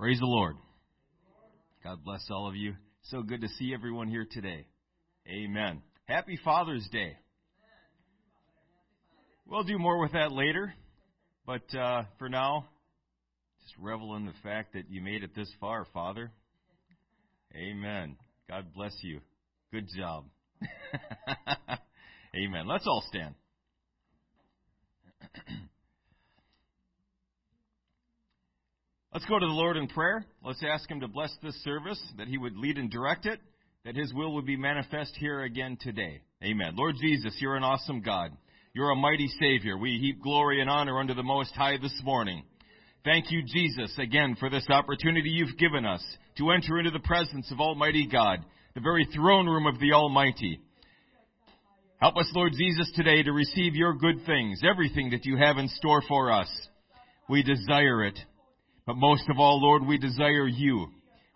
Praise the Lord. God bless all of you. So good to see everyone here today. Amen. Happy Father's Day. We'll do more with that later, but uh, for now, just revel in the fact that you made it this far, Father. Amen. God bless you. Good job. Amen. Let's all stand. Let's go to the Lord in prayer. Let's ask Him to bless this service, that He would lead and direct it, that His will would be manifest here again today. Amen. Lord Jesus, you're an awesome God. You're a mighty Savior. We heap glory and honor unto the Most High this morning. Thank you, Jesus, again for this opportunity you've given us to enter into the presence of Almighty God, the very throne room of the Almighty. Help us, Lord Jesus, today to receive your good things, everything that you have in store for us. We desire it. But most of all, Lord, we desire you.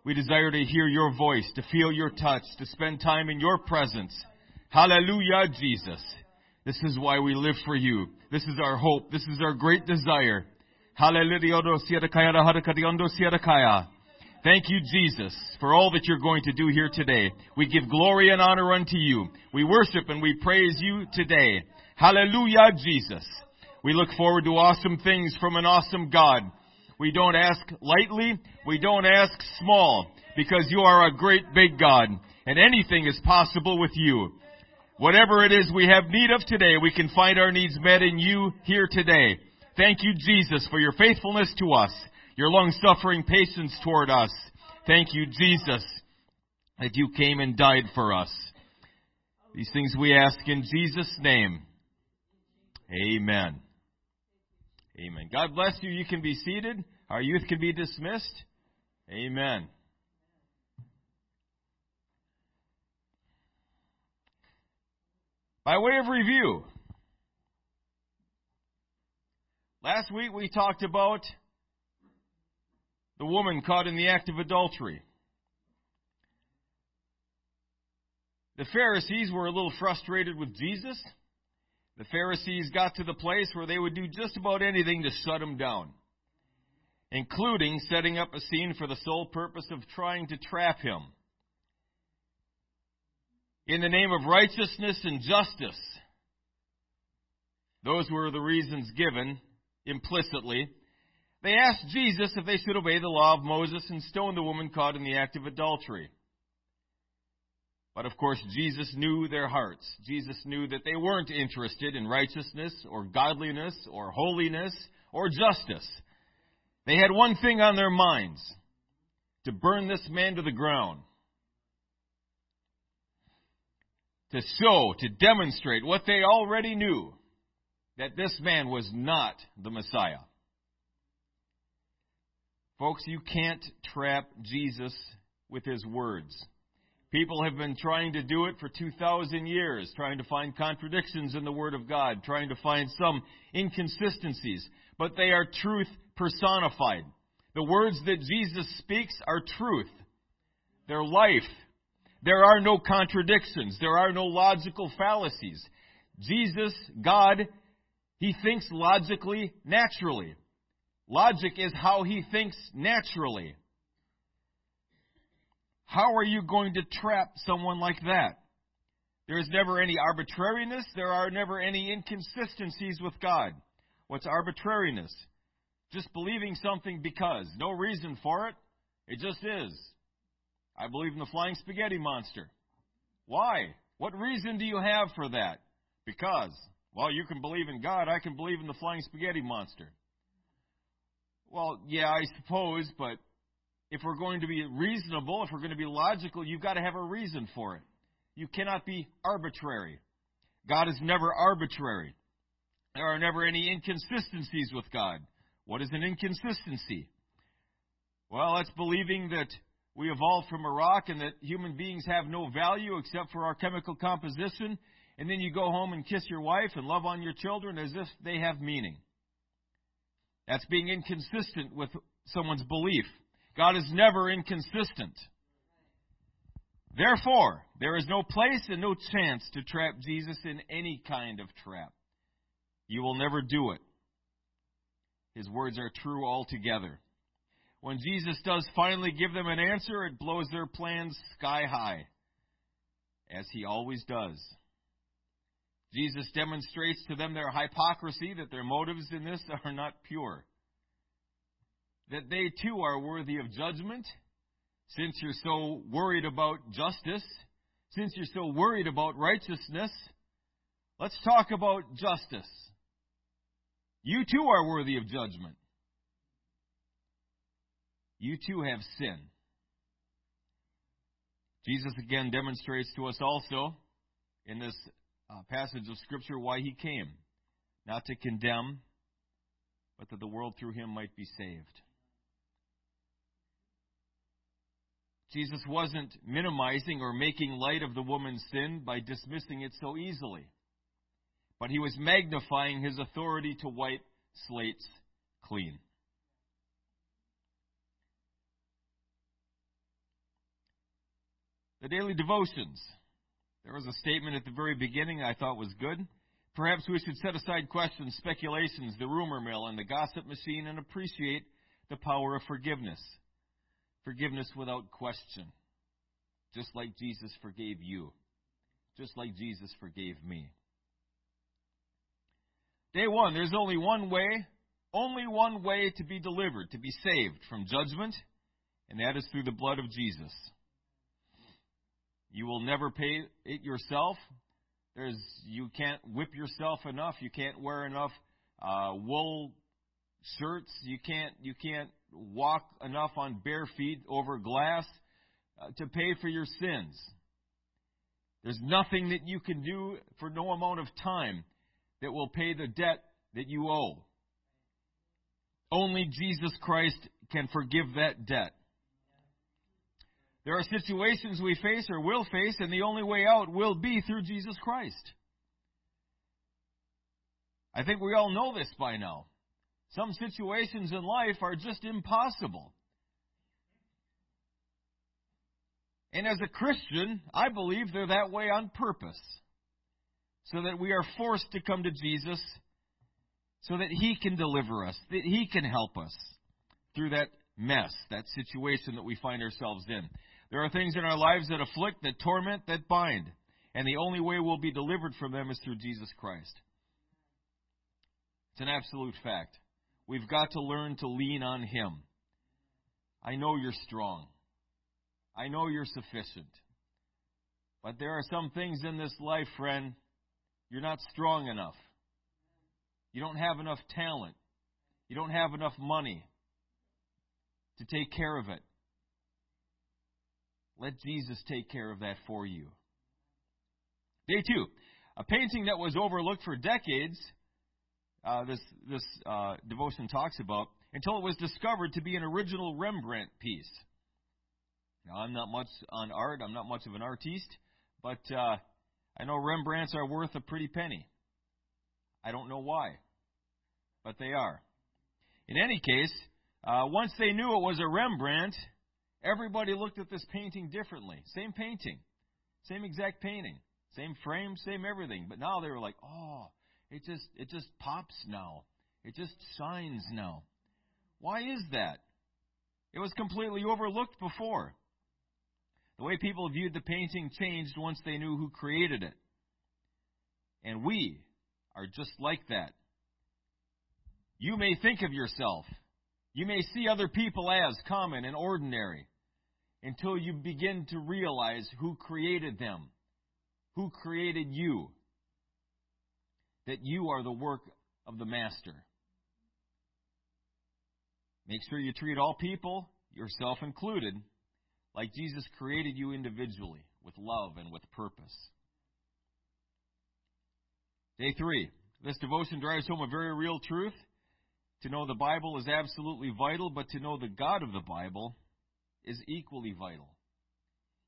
We desire to hear your voice, to feel your touch, to spend time in your presence. Hallelujah, Jesus. This is why we live for you. This is our hope. This is our great desire. Hallelujah. Thank you, Jesus, for all that you're going to do here today. We give glory and honor unto you. We worship and we praise you today. Hallelujah, Jesus. We look forward to awesome things from an awesome God. We don't ask lightly. We don't ask small because you are a great big God and anything is possible with you. Whatever it is we have need of today, we can find our needs met in you here today. Thank you, Jesus, for your faithfulness to us, your long-suffering patience toward us. Thank you, Jesus, that you came and died for us. These things we ask in Jesus' name. Amen. Amen. God bless you. You can be seated. Our youth can be dismissed. Amen. By way of review, last week we talked about the woman caught in the act of adultery. The Pharisees were a little frustrated with Jesus. The Pharisees got to the place where they would do just about anything to shut him down, including setting up a scene for the sole purpose of trying to trap him. In the name of righteousness and justice, those were the reasons given implicitly. They asked Jesus if they should obey the law of Moses and stone the woman caught in the act of adultery. But of course, Jesus knew their hearts. Jesus knew that they weren't interested in righteousness or godliness or holiness or justice. They had one thing on their minds to burn this man to the ground. To show, to demonstrate what they already knew that this man was not the Messiah. Folks, you can't trap Jesus with his words. People have been trying to do it for 2,000 years, trying to find contradictions in the Word of God, trying to find some inconsistencies, but they are truth personified. The words that Jesus speaks are truth. They're life. There are no contradictions. There are no logical fallacies. Jesus, God, He thinks logically, naturally. Logic is how He thinks naturally. How are you going to trap someone like that? There is never any arbitrariness. There are never any inconsistencies with God. What's arbitrariness? Just believing something because. No reason for it. It just is. I believe in the flying spaghetti monster. Why? What reason do you have for that? Because. Well, you can believe in God. I can believe in the flying spaghetti monster. Well, yeah, I suppose, but if we're going to be reasonable, if we're going to be logical, you've got to have a reason for it. You cannot be arbitrary. God is never arbitrary. There are never any inconsistencies with God. What is an inconsistency? Well, that's believing that we evolved from a rock and that human beings have no value except for our chemical composition, and then you go home and kiss your wife and love on your children as if they have meaning. That's being inconsistent with someone's belief. God is never inconsistent. Therefore, there is no place and no chance to trap Jesus in any kind of trap. You will never do it. His words are true altogether. when Jesus does finally give them an answer, it blows their plans sky high, as he always does. Jesus demonstrates to them their hypocrisy, that their motives in this are not pure. That they too are worthy of judgment, since you're so worried about justice, since you're so worried about righteousness. Let's talk about justice. You too are worthy of judgment. You too have sin. Jesus again demonstrates to us also in this uh, passage of Scripture why he came. Not to condemn, but that the world through him might be saved. Jesus wasn't minimizing or making light of the woman's sin by dismissing it so easily, but he was magnifying his authority to wipe slates clean. The daily devotions. There was a statement at the very beginning I thought was good. Perhaps we should set aside questions, speculations, the rumor mill, and the gossip machine and appreciate the power of forgiveness. Forgiveness without question. Just like Jesus forgave you. Just like Jesus forgave me. Day one, there's only one way, only one way to be delivered, to be saved from judgment, and that is through the blood of Jesus. You will never pay it yourself. There's you can't whip yourself enough. You can't wear enough uh, wool shirts. You can't you can't walk enough on bare feet over glass uh, to pay for your sins. There's nothing that you can do for no amount of time that will pay the debt that you owe. Only Jesus Christ can forgive that debt. There are situations we face or will face, and the only way out will be through Jesus Christ. I think we all know this by now. Some situations in life are just impossible. And as a Christian, I believe they're that way on purpose. So that we are forced to come to Jesus so that He can deliver us, that He can help us through that mess, that situation that we find ourselves in. There are things in our lives that afflict, that torment, that bind. And the only way we'll be delivered from them is through Jesus Christ. It's an absolute fact. We've got to learn to lean on Him. I know you're strong. I know you're sufficient. But there are some things in this life, friend, you're not strong enough. You don't have enough talent. You don't have enough money to take care of it. Let Jesus take care of that for you. Day two, a painting that was overlooked for decades. Uh, this this uh, devotion talks about until it was discovered to be an original Rembrandt piece. Now, I'm not much on art. I'm not much of an artiste, but uh, I know Rembrandts are worth a pretty penny. I don't know why, but they are. In any case, uh, once they knew it was a Rembrandt, Everybody looked at this painting differently. Same painting, same exact painting, same frame, same everything. But now they were like, oh, it just it just pops now. It just shines now. Why is that? It was completely overlooked before. The way people viewed the painting changed once they knew who created it. And we are just like that. You may think of yourself, you may see other people as common and ordinary until you begin to realize who created them, who created you, that you are the work of the Master. Make sure you treat all people, yourself included, like Jesus created you individually, with love and with purpose. Day three. This devotion drives home a very real truth. To know the Bible is absolutely vital, but to know the God of the Bible is equally vital.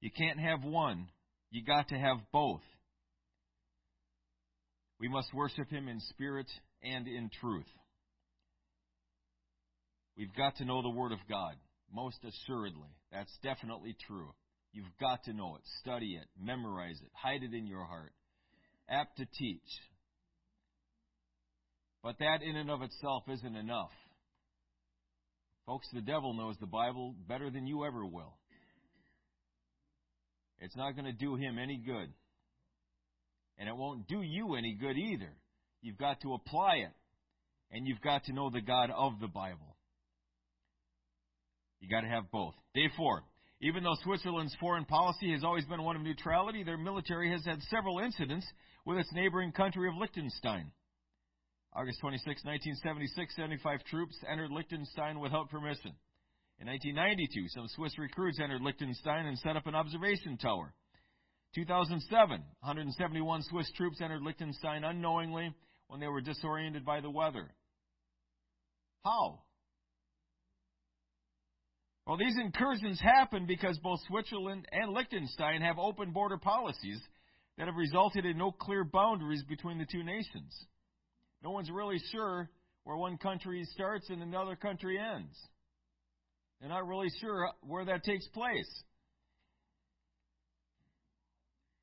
You can't have one, you got to have both. We must worship Him in spirit and in truth. We've got to know the Word of God, most assuredly. That's definitely true. You've got to know it, study it, memorize it, hide it in your heart. Apt to teach. But that in and of itself isn't enough. Folks, the devil knows the Bible better than you ever will. It's not going to do him any good. And it won't do you any good either. You've got to apply it. And you've got to know the God of the Bible. You got to have both. Day four. Even though Switzerland's foreign policy has always been one of neutrality, their military has had several incidents with its neighboring country of Liechtenstein. August 26, 1976, 75 troops entered Liechtenstein without permission. In 1992, some Swiss recruits entered Liechtenstein and set up an observation tower. 2007, 171 Swiss troops entered Liechtenstein unknowingly when they were disoriented by the weather. How? Well, these incursions happen because both Switzerland and Liechtenstein have open border policies that have resulted in no clear boundaries between the two nations. No one's really sure where one country starts and another country ends. They're not really sure where that takes place.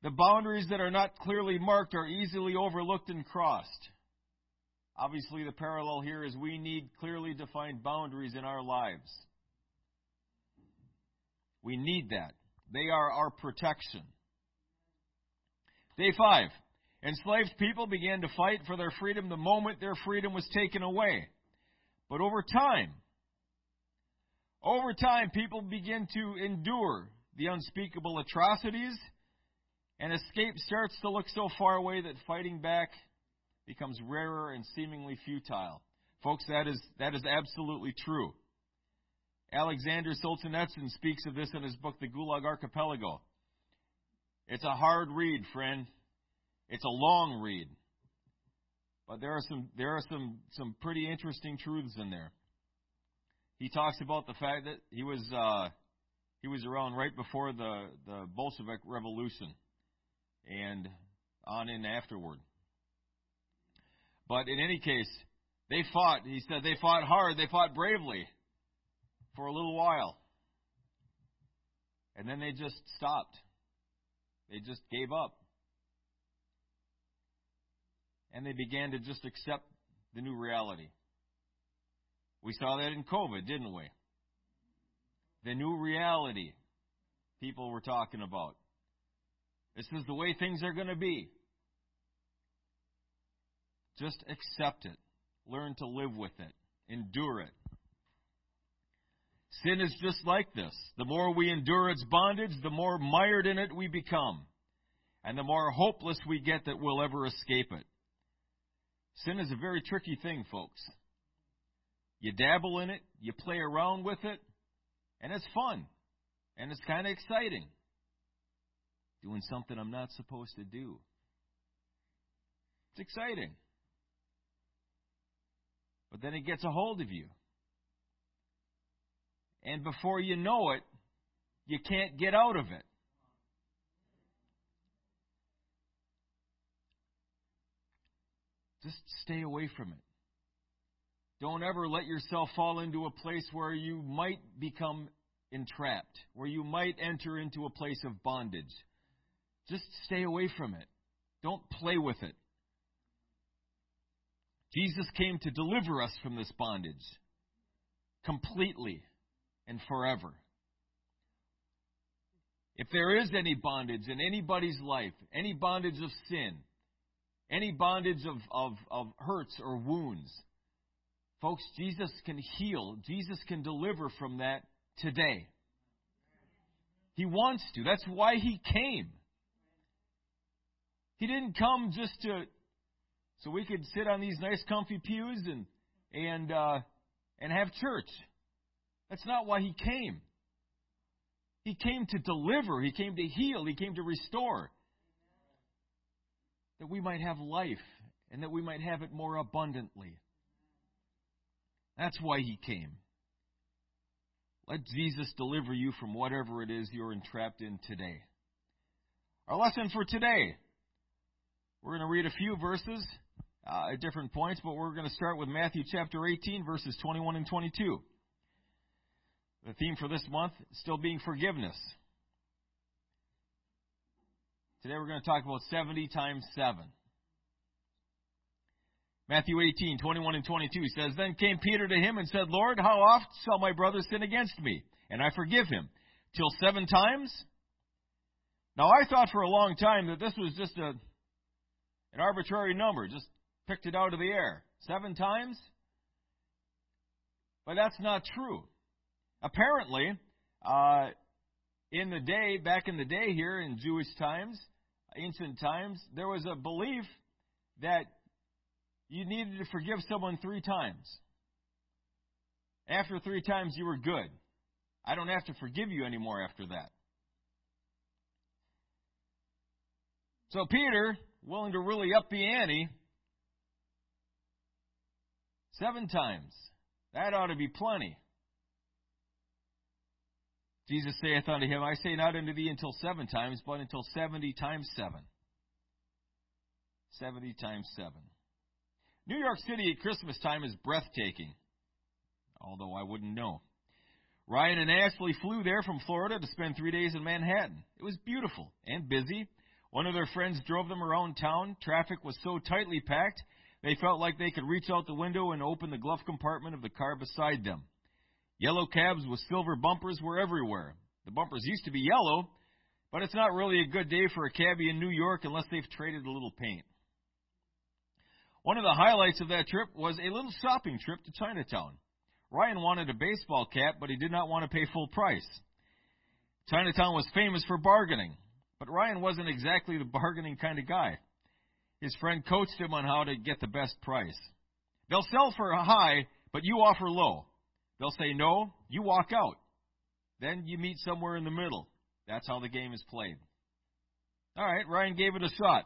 The boundaries that are not clearly marked are easily overlooked and crossed. Obviously, the parallel here is we need clearly defined boundaries in our lives. We need that. They are our protection. Day five. Enslaved people began to fight for their freedom the moment their freedom was taken away. But over time, over time, people begin to endure the unspeakable atrocities, and escape starts to look so far away that fighting back becomes rarer and seemingly futile. Folks, that is, that is absolutely true. Alexander Solzhenitsyn speaks of this in his book, The Gulag Archipelago. It's a hard read, friend. It's a long read. But there are some, there are some, some pretty interesting truths in there. He talks about the fact that he was, uh, he was around right before the, the Bolshevik Revolution and on in afterward. But in any case, they fought, he said, they fought hard, they fought bravely for a little while. And then they just stopped. They just gave up. And they began to just accept the new reality. We saw that in COVID, didn't we? The new reality people were talking about. This is the way things are going to be. Just accept it. Learn to live with it. Endure it. Sin is just like this. The more we endure its bondage, the more mired in it we become. And the more hopeless we get that we'll ever escape it. Sin is a very tricky thing, folks. You dabble in it, you play around with it, and it's fun. And it's kind of exciting. Doing something I'm not supposed to do. It's exciting. But then it gets a hold of you. And before you know it, you can't get out of it. Just stay away from it. Don't ever let yourself fall into a place where you might become entrapped, where you might enter into a place of bondage. Just stay away from it. Don't play with it. Jesus came to deliver us from this bondage completely and forever. If there is any bondage in anybody's life, any bondage of sin, any bondage of, of, of hurts or wounds, folks, Jesus can heal. Jesus can deliver from that today. He wants to. That's why he came. He didn't come just to so we could sit on these nice comfy pews and and uh, and have church. That's not why he came. He came to deliver, he came to heal, he came to restore. That we might have life and that we might have it more abundantly. That's why he came. Let Jesus deliver you from whatever it is you're entrapped in today. Our lesson for today. We're going to read a few verses uh, at different points, but we're going to start with Matthew chapter 18, verses 21 and 22. The theme for this month is still being forgiveness. Today we're going to talk about 70 times 7. Matthew 18, 21 and 22 says, Then came Peter to him and said, Lord, how oft shall my brother sin against me, and I forgive him? Till seven times? Now I thought for a long time that this was just a an arbitrary number, just picked it out of the air. Seven times? But that's not true. Apparently, uh, in the day, back in the day here in Jewish times, ancient times, there was a belief that you needed to forgive someone three times. After three times, you were good. I don't have to forgive you anymore after that. So Peter, willing to really up the ante, seven times. That ought to be plenty. Jesus saith unto him, I say not unto thee until seven times, but until seventy times seven. Seventy times seven. New York City at Christmas time is breathtaking, although I wouldn't know. Ryan and Ashley flew there from Florida to spend three days in Manhattan. It was beautiful and busy. One of their friends drove them around town. Traffic was so tightly packed, they felt like they could reach out the window and open the glove compartment of the car beside them. Yellow cabs with silver bumpers were everywhere. The bumpers used to be yellow, but it's not really a good day for a cabbie in New York unless they've traded a little paint. One of the highlights of that trip was a little shopping trip to Chinatown. Ryan wanted a baseball cap, but he did not want to pay full price. Chinatown was famous for bargaining, but Ryan wasn't exactly the bargaining kind of guy. His friend coached him on how to get the best price. They'll sell for high, but you offer low. They'll say no, you walk out. Then you meet somewhere in the middle. That's how the game is played. All right, Ryan gave it a shot.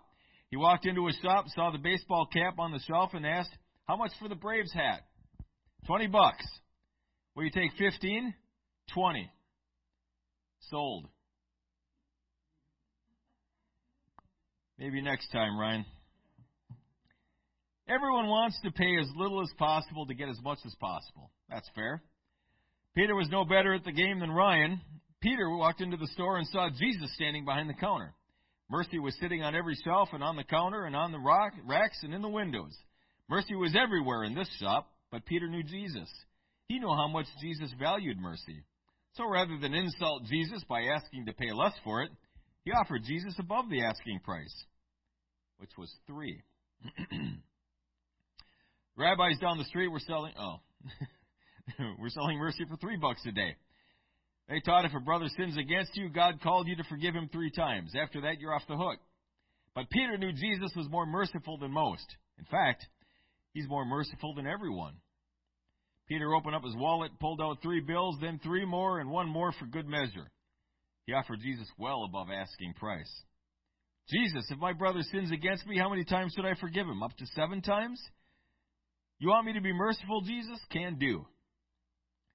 He walked into a shop, saw the baseball cap on the shelf, and asked, How much for the Braves hat? Twenty bucks. Will you take fifteen? Twenty. Sold. Maybe next time, Ryan. Everyone wants to pay as little as possible to get as much as possible. That's fair. Peter was no better at the game than Ryan. Peter walked into the store and saw Jesus standing behind the counter. Mercy was sitting on every shelf and on the counter and on the rock, racks and in the windows. Mercy was everywhere in this shop, but Peter knew Jesus. He knew how much Jesus valued mercy. So rather than insult Jesus by asking to pay less for it, he offered Jesus above the asking price, which was three. Rabbis down the street were selling, oh, we're selling mercy for three bucks a day. They taught if a brother sins against you, God called you to forgive him three times. After that, you're off the hook. But Peter knew Jesus was more merciful than most. In fact, he's more merciful than everyone. Peter opened up his wallet, pulled out three bills, then three more, and one more for good measure. He offered Jesus well above asking price. Jesus, if my brother sins against me, how many times should I forgive him? Up to seven times? You want me to be merciful, Jesus? Can do.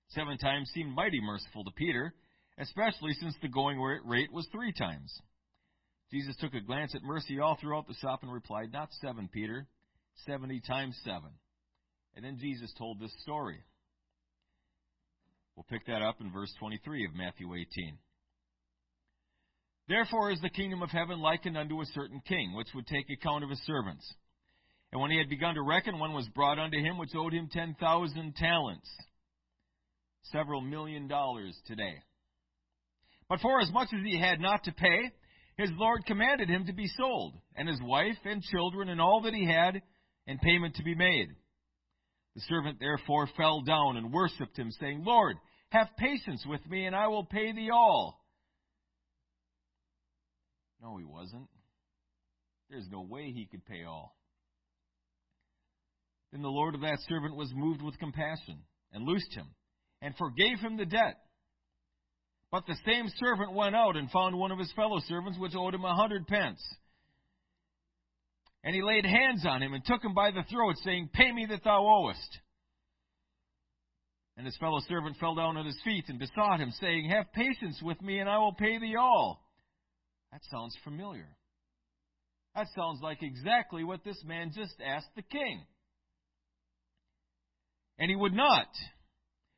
Seven times seemed mighty merciful to Peter, especially since the going rate was three times. Jesus took a glance at mercy all throughout the shop and replied, Not seven, Peter, seventy times seven. And then Jesus told this story. We'll pick that up in verse 23 of Matthew 18. Therefore is the kingdom of heaven likened unto a certain king, which would take account of his servants. And when he had begun to reckon, one was brought unto him which owed him ten thousand talents several million dollars today. But forasmuch as he had not to pay, his Lord commanded him to be sold, and his wife and children and all that he had, and payment to be made. The servant therefore fell down and worshipped him, saying, Lord, have patience with me, and I will pay thee all. No, he wasn't. There's no way he could pay all. Then the Lord of that servant was moved with compassion, and loosed him and forgave him the debt. But the same servant went out and found one of his fellow servants which owed him a hundred pence. And he laid hands on him and took him by the throat, saying, Pay me that thou owest. And his fellow servant fell down at his feet and besought him, saying, Have patience with me, and I will pay thee all. That sounds familiar. That sounds like exactly what this man just asked the king. And he would not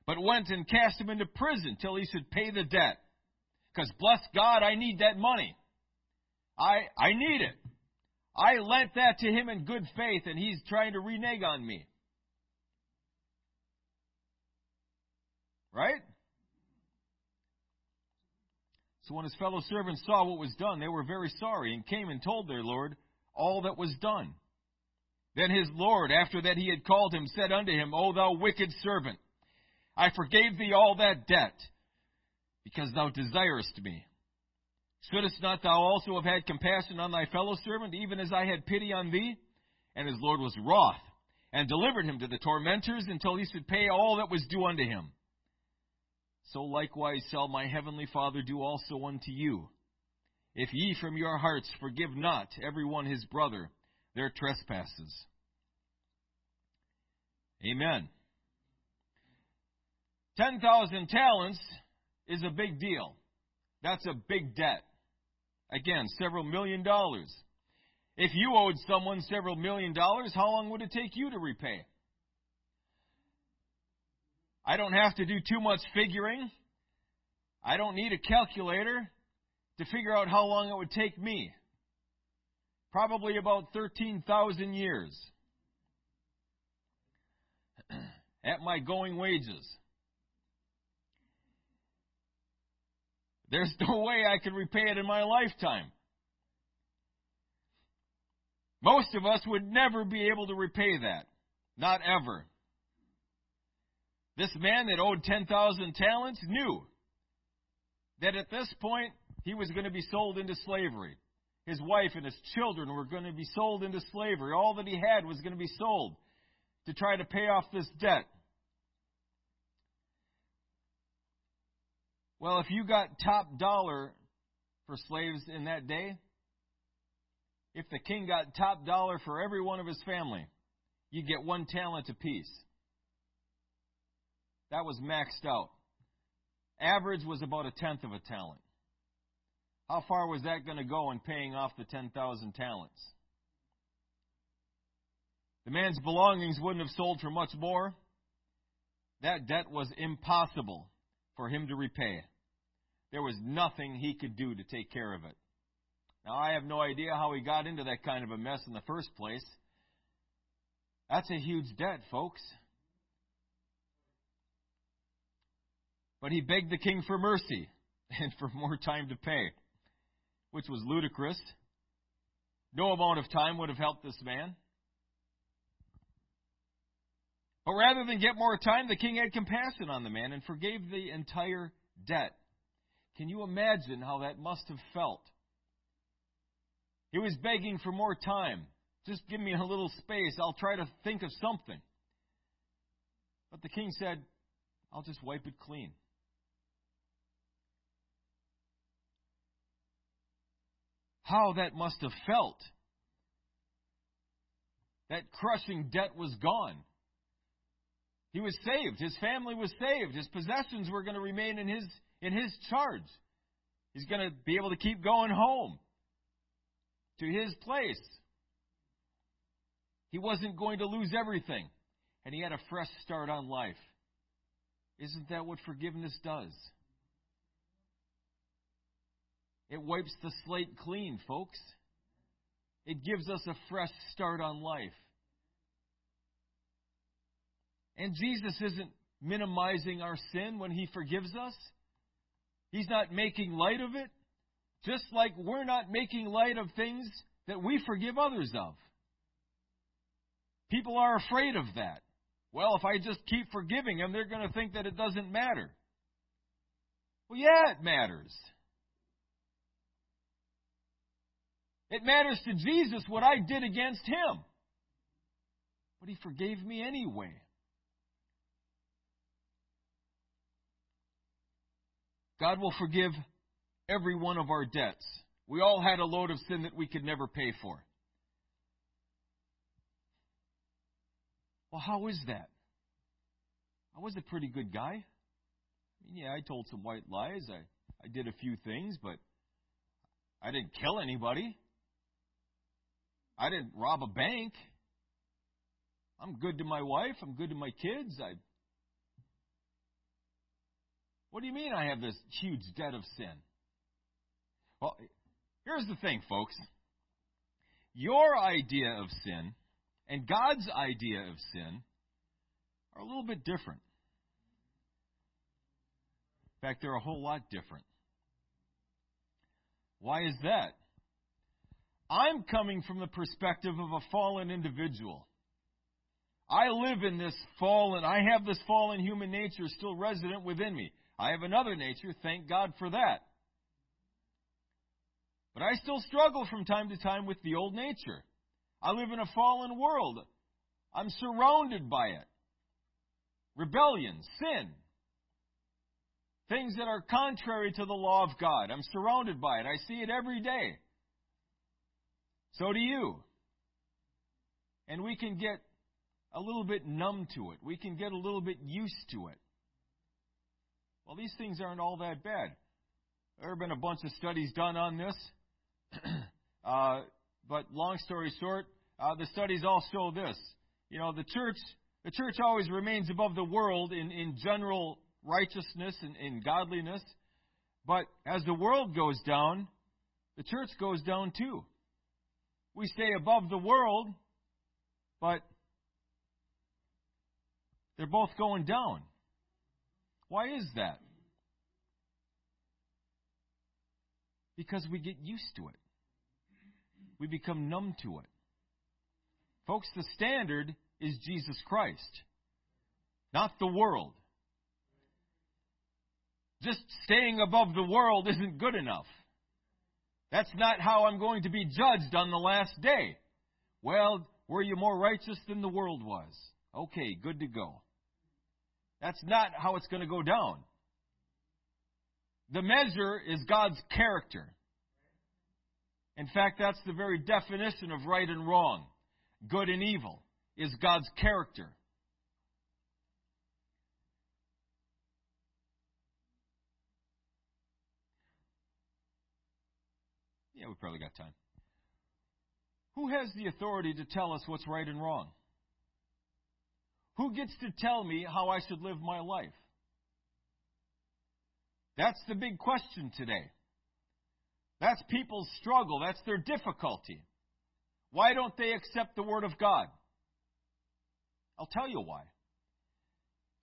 but went and cast him into prison till he should pay the debt. Because bless God, I need that money. I, I need it. I lent that to him in good faith, and he's trying to renege on me. Right? So when his fellow servants saw what was done, they were very sorry and came and told their Lord all that was done. Then his Lord, after that he had called him, said unto him, O thou wicked servant, I forgave thee all that debt, because thou desirest me. Shouldst not thou also have had compassion on thy fellow servant, even as I had pity on thee? And his Lord was wroth, and delivered him to the tormentors until he should pay all that was due unto him. So likewise shall my heavenly Father do also unto you, if ye from your hearts forgive not every one his brother their trespasses. Amen. 10,000 talents is a big deal. That's a big debt. Again, several million dollars. If you owed someone several million dollars, how long would it take you to repay? I don't have to do too much figuring. I don't need a calculator to figure out how long it would take me. Probably about 13,000 years at my going wages. There's no way I could repay it in my lifetime. Most of us would never be able to repay that. Not ever. This man that owed 10,000 talents knew that at this point he was going to be sold into slavery. His wife and his children were going to be sold into slavery. All that he had was going to be sold to try to pay off this debt. Well, if you got top dollar for slaves in that day, if the king got top dollar for every one of his family, you'd get one talent apiece. That was maxed out. Average was about a tenth of a talent. How far was that going to go in paying off the 10,000 talents? The man's belongings wouldn't have sold for much more. That debt was impossible for him to repay. There was nothing he could do to take care of it. Now, I have no idea how he got into that kind of a mess in the first place. That's a huge debt, folks. But he begged the king for mercy and for more time to pay, which was ludicrous. No amount of time would have helped this man. But rather than get more time, the king had compassion on the man and forgave the entire debt. Can you imagine how that must have felt? He was begging for more time. Just give me a little space. I'll try to think of something. But the king said, I'll just wipe it clean. How that must have felt. That crushing debt was gone. He was saved. His family was saved. His possessions were going to remain in his, in his charge. He's going to be able to keep going home to his place. He wasn't going to lose everything. And he had a fresh start on life. Isn't that what forgiveness does? It wipes the slate clean, folks. It gives us a fresh start on life. And Jesus isn't minimizing our sin when He forgives us. He's not making light of it. Just like we're not making light of things that we forgive others of. People are afraid of that. Well, if I just keep forgiving them, they're going to think that it doesn't matter. Well, yeah, it matters. It matters to Jesus what I did against him. But he forgave me anyway. God will forgive every one of our debts. We all had a load of sin that we could never pay for. Well, how is that? I was a pretty good guy. I mean, yeah, I told some white lies. I, I did a few things, but I didn't kill anybody. I didn't rob a bank. I'm good to my wife. I'm good to my kids. I. What do you mean I have this huge debt of sin? Well, here's the thing, folks. your idea of sin and God's idea of sin are a little bit different. In fact, they're a whole lot different. Why is that? I'm coming from the perspective of a fallen individual. I live in this fallen, I have this fallen human nature still resident within me. I have another nature, thank God for that. But I still struggle from time to time with the old nature. I live in a fallen world. I'm surrounded by it. Rebellion, sin, things that are contrary to the law of God. I'm surrounded by it. I see it every day. So do you. And we can get a little bit numb to it. We can get a little bit used to it. Well, these things aren't all that bad. There have been a bunch of studies done on this. uh, but long story short, uh, the studies all show this. You know, the church, the church always remains above the world in, in general righteousness and in godliness. But as the world goes down, the church goes down too. We stay above the world, but they're both going down. Why is that? Because we get used to it. We become numb to it. Folks, the standard is Jesus Christ, not the world. Just staying above the world isn't good enough. That's not how I'm going to be judged on the last day. Well, were you more righteous than the world was? Okay, good to go. That's not how it's going to go down. The measure is God's character. In fact, that's the very definition of right and wrong, good and evil, is God's character. Yeah, we probably got time. Who has the authority to tell us what's right and wrong? Who gets to tell me how I should live my life? That's the big question today. That's people's struggle. That's their difficulty. Why don't they accept the Word of God? I'll tell you why.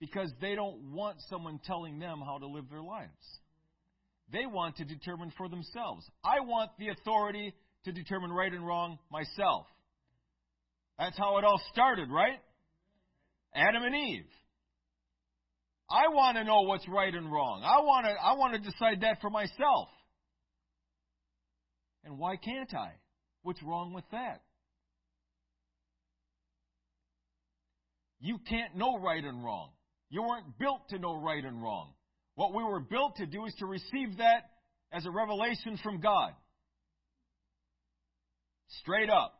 Because they don't want someone telling them how to live their lives. They want to determine for themselves. I want the authority to determine right and wrong myself. That's how it all started, right? Adam and Eve. I want to know what's right and wrong. I want to I want to decide that for myself. And why can't I? What's wrong with that? You can't know right and wrong. You weren't built to know right and wrong. What we were built to do is to receive that as a revelation from God. Straight up.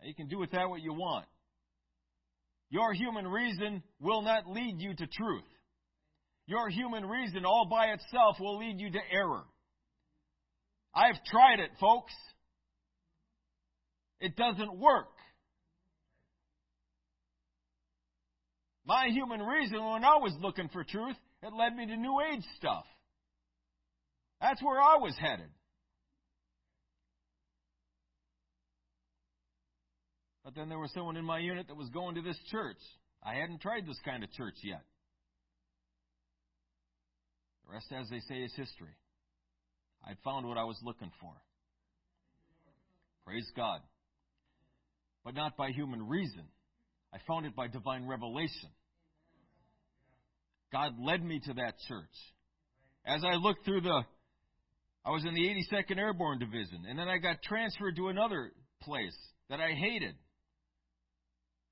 Now, you can do with that what you want. Your human reason will not lead you to truth. Your human reason all by itself will lead you to error. I've tried it, folks. It doesn't work. My human reason, when I was looking for truth, it led me to New Age stuff. That's where I was headed. But then there was someone in my unit that was going to this church. I hadn't tried this kind of church yet. The rest, as they say, is history. I found what I was looking for. Praise God. But not by human reason. I found it by divine revelation. God led me to that church. As I looked through the, I was in the 82nd Airborne Division, and then I got transferred to another place that I hated.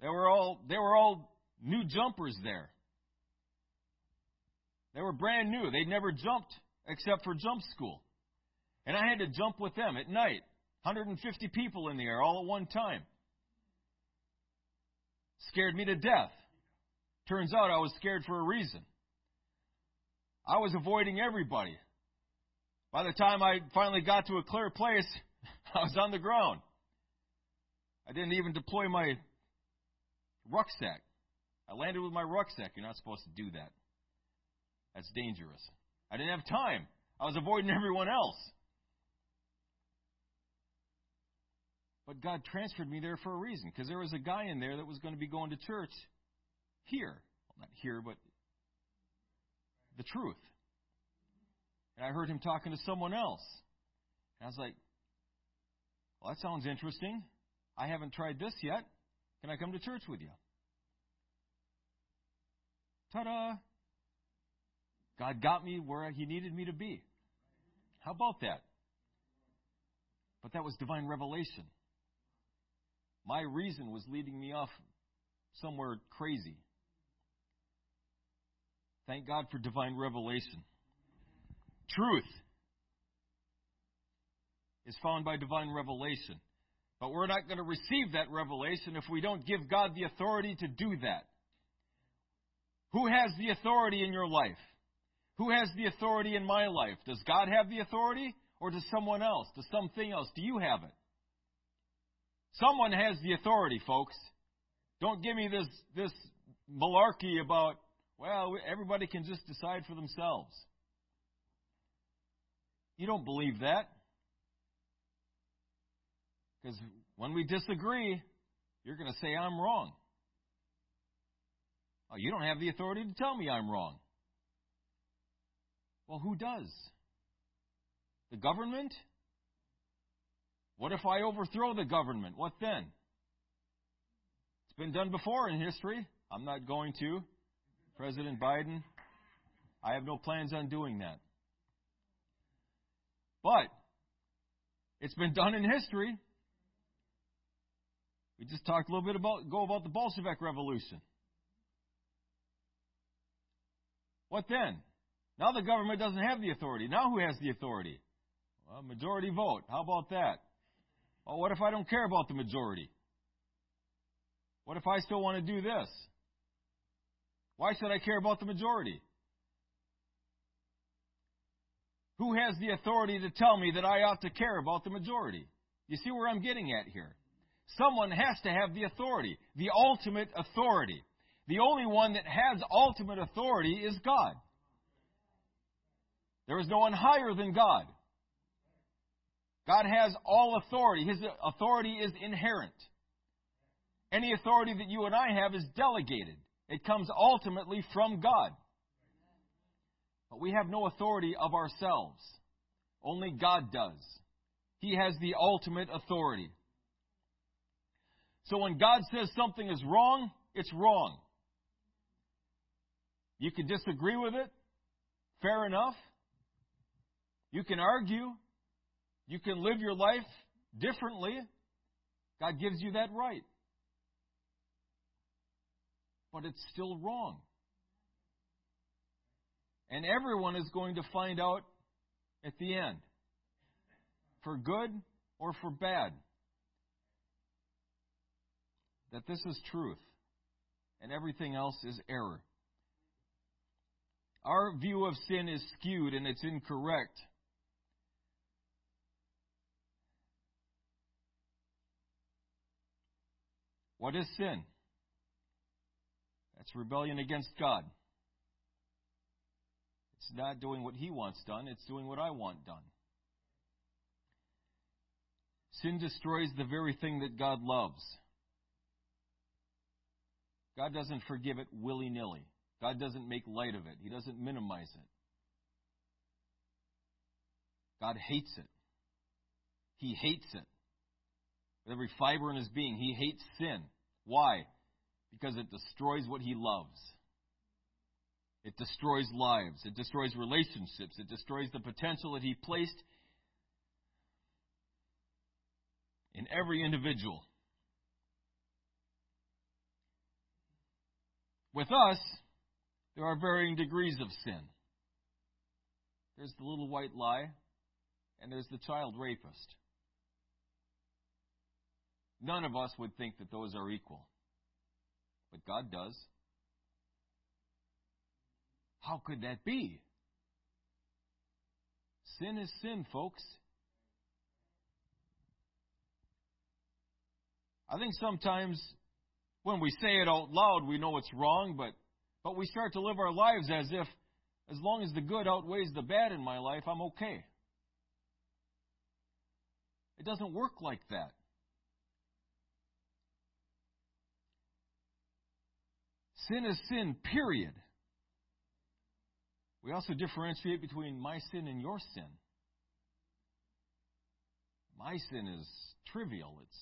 They were all they were all new jumpers there. They were brand new. They'd never jumped except for jump school. And I had to jump with them at night. 150 people in the air all at one time. Scared me to death. Turns out I was scared for a reason. I was avoiding everybody. By the time I finally got to a clear place, I was on the ground. I didn't even deploy my Rucksack. I landed with my rucksack. You're not supposed to do that. That's dangerous. I didn't have time. I was avoiding everyone else. But God transferred me there for a reason, because there was a guy in there that was going to be going to church here. Well, not here, but the truth. And I heard him talking to someone else. And I was like, well, that sounds interesting. I haven't tried this yet. Can I come to church with you? Ta da! God got me where He needed me to be. How about that? But that was divine revelation. My reason was leading me off somewhere crazy. Thank God for divine revelation. Truth is found by divine revelation. But we're not going to receive that revelation if we don't give God the authority to do that. Who has the authority in your life? Who has the authority in my life? Does God have the authority? Or does someone else? Does something else? Do you have it? Someone has the authority, folks. Don't give me this, this malarkey about, well, everybody can just decide for themselves. You don't believe that. Because when we disagree, you're going to say I'm wrong. Oh, you don't have the authority to tell me I'm wrong. Well, who does? The government? What if I overthrow the government? What then? It's been done before in history. I'm not going to. President Biden, I have no plans on doing that. But it's been done in history. We just talked a little bit about go about the Bolshevik Revolution. What then? Now the government doesn't have the authority. Now who has the authority? Well, majority vote. How about that? Well, what if I don't care about the majority? What if I still want to do this? Why should I care about the majority? Who has the authority to tell me that I ought to care about the majority? You see where I'm getting at here? Someone has to have the authority, the ultimate authority. The only one that has ultimate authority is God. There is no one higher than God. God has all authority. His authority is inherent. Any authority that you and I have is delegated. It comes ultimately from God. But we have no authority of ourselves. Only God does. He has the ultimate authority. So when God says something is wrong, it's wrong. You can disagree with it. Fair enough. You can argue. You can live your life differently. God gives you that right. But it's still wrong. And everyone is going to find out at the end for good or for bad that this is truth and everything else is error. Our view of sin is skewed and it's incorrect. What is sin? That's rebellion against God. It's not doing what He wants done, it's doing what I want done. Sin destroys the very thing that God loves. God doesn't forgive it willy nilly. God doesn't make light of it. He doesn't minimize it. God hates it. He hates it. With every fiber in his being, he hates sin. Why? Because it destroys what he loves. It destroys lives. It destroys relationships. It destroys the potential that he placed in every individual. With us, there are varying degrees of sin. There's the little white lie, and there's the child rapist. None of us would think that those are equal. But God does. How could that be? Sin is sin, folks. I think sometimes when we say it out loud, we know it's wrong, but, but we start to live our lives as if, as long as the good outweighs the bad in my life, I'm okay. It doesn't work like that. Sin is sin, period. We also differentiate between my sin and your sin. My sin is trivial. It's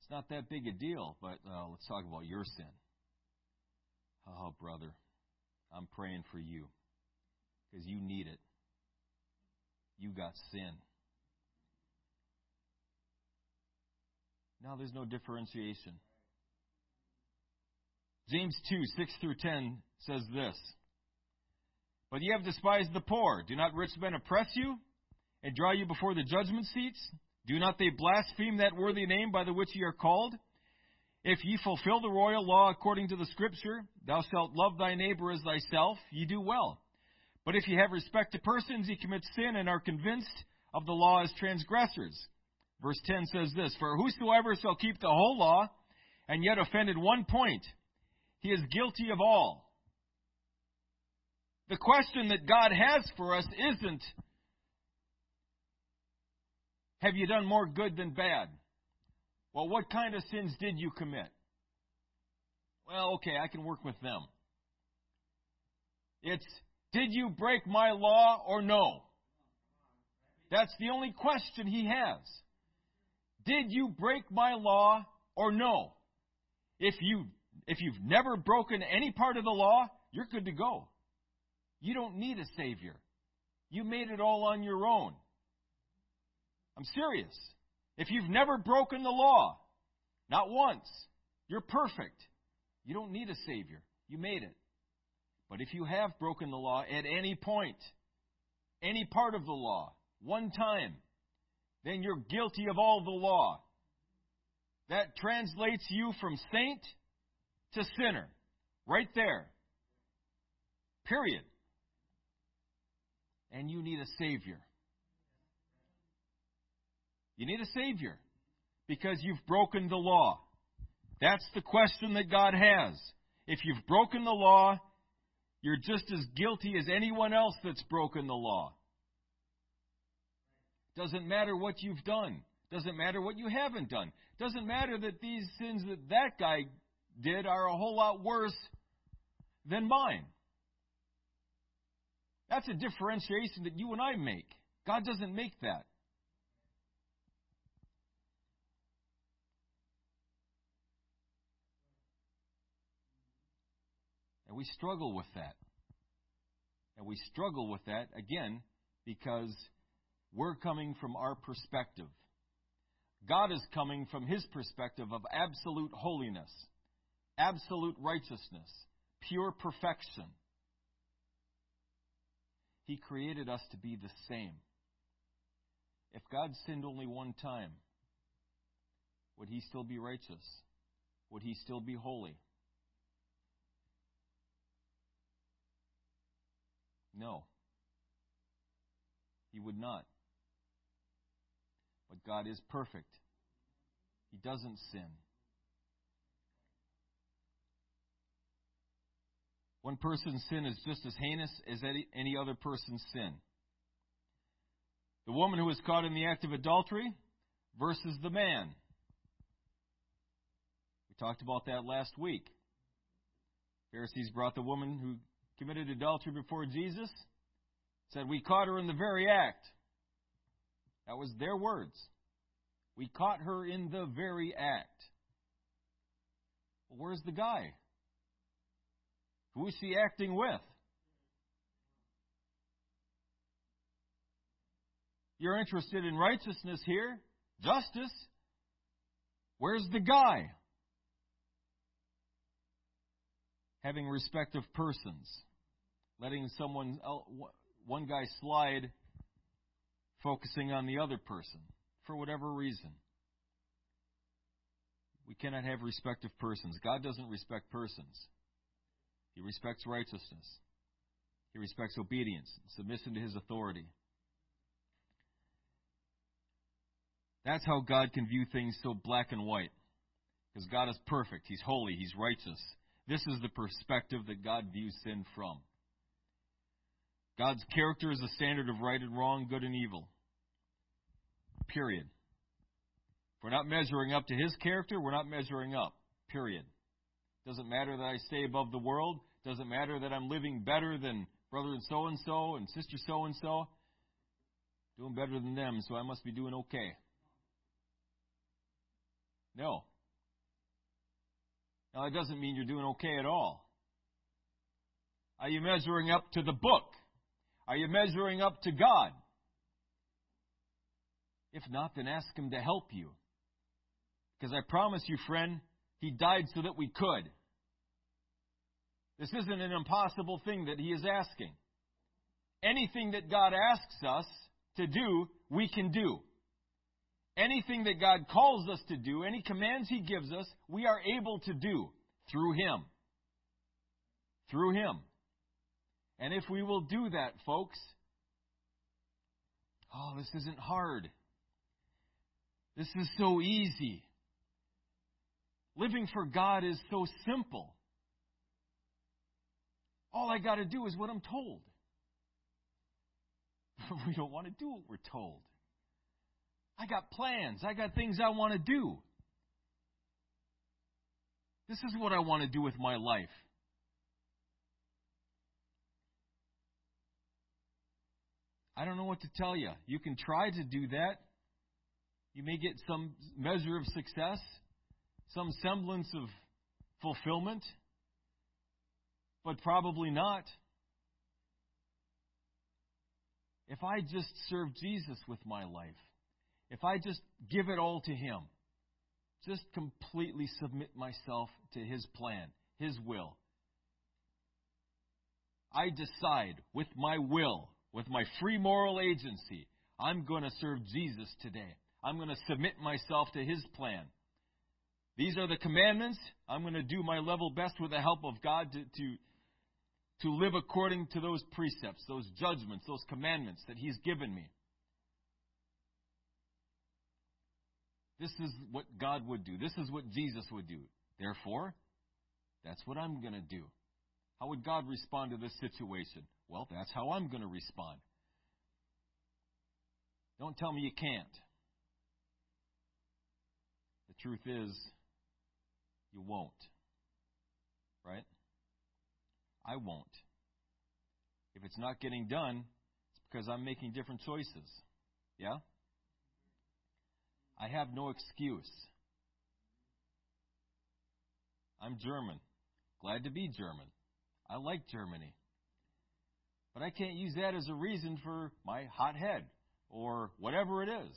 it's not that big a deal, but uh, let's talk about your sin. Oh, brother, I'm praying for you because you need it. You got sin. Now there's no differentiation. James 2, 6 through 10 says this But ye have despised the poor. Do not rich men oppress you and draw you before the judgment seats? Do not they blaspheme that worthy name by the which ye are called? If ye fulfill the royal law according to the Scripture, thou shalt love thy neighbor as thyself, ye do well. But if ye have respect to persons, ye commit sin and are convinced of the law as transgressors. Verse 10 says this For whosoever shall keep the whole law, and yet offended one point, he is guilty of all. The question that God has for us isn't, have you done more good than bad? Well, what kind of sins did you commit? Well, okay, I can work with them. It's, did you break my law or no? That's the only question he has. Did you break my law or no? If you if you've never broken any part of the law, you're good to go. You don't need a Savior. You made it all on your own. I'm serious. If you've never broken the law, not once, you're perfect. You don't need a Savior. You made it. But if you have broken the law at any point, any part of the law, one time, then you're guilty of all the law. That translates you from saint to sinner. Right there. Period. And you need a Savior. You need a Savior because you've broken the law. That's the question that God has. If you've broken the law, you're just as guilty as anyone else that's broken the law. Doesn't matter what you've done. Doesn't matter what you haven't done. Doesn't matter that these sins that that guy did are a whole lot worse than mine. That's a differentiation that you and I make. God doesn't make that. And we struggle with that. And we struggle with that, again, because we're coming from our perspective. God is coming from his perspective of absolute holiness absolute righteousness, pure perfection. He created us to be the same. If God sinned only one time, would he still be righteous? Would he still be holy? No. He would not. But God is perfect. He doesn't sin. One person's sin is just as heinous as any other person's sin. The woman who was caught in the act of adultery versus the man. We talked about that last week. Pharisees brought the woman who committed adultery before Jesus, said, We caught her in the very act. That was their words. We caught her in the very act. Well, where's the guy? Who is she acting with? You're interested in righteousness here, justice. Where's the guy? Having respect of persons, letting someone, one guy slide, focusing on the other person for whatever reason. We cannot have respect of persons. God doesn't respect persons. He respects righteousness. He respects obedience, submission to his authority. That's how God can view things so black and white. Because God is perfect. He's holy. He's righteous. This is the perspective that God views sin from. God's character is the standard of right and wrong, good and evil. Period. If we're not measuring up to His character, we're not measuring up. Period. Doesn't matter that I stay above the world. Doesn't matter that I'm living better than brother and so and so and sister so and so. Doing better than them, so I must be doing okay. No. Now, that doesn't mean you're doing okay at all. Are you measuring up to the book? Are you measuring up to God? If not, then ask Him to help you. Because I promise you, friend, He died so that we could. This isn't an impossible thing that He is asking. Anything that God asks us to do, we can do. Anything that God calls us to do, any commands He gives us, we are able to do through Him. Through Him. And if we will do that, folks, oh, this isn't hard. This is so easy. Living for God is so simple. All I got to do is what I'm told. we don't want to do what we're told. I got plans. I got things I want to do. This is what I want to do with my life. I don't know what to tell you. You can try to do that. You may get some measure of success, some semblance of fulfillment, but probably not. If I just serve Jesus with my life, if I just give it all to Him, just completely submit myself to His plan, His will, I decide with my will, with my free moral agency, I'm going to serve Jesus today. I'm going to submit myself to His plan. These are the commandments. I'm going to do my level best with the help of God to, to, to live according to those precepts, those judgments, those commandments that He's given me. This is what God would do. This is what Jesus would do. Therefore, that's what I'm going to do. How would God respond to this situation? Well, that's how I'm going to respond. Don't tell me you can't. The truth is, you won't. Right? I won't. If it's not getting done, it's because I'm making different choices. Yeah? I have no excuse. I'm German. Glad to be German. I like Germany. But I can't use that as a reason for my hot head or whatever it is.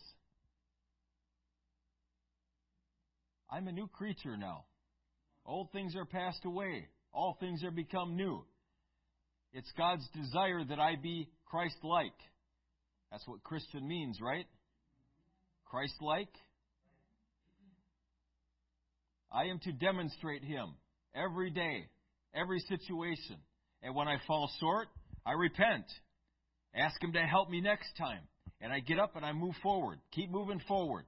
I'm a new creature now. Old things are passed away. All things are become new. It's God's desire that I be Christ like. That's what Christian means, right? Christ like. I am to demonstrate Him every day, every situation. And when I fall short, I repent. Ask Him to help me next time. And I get up and I move forward. Keep moving forward.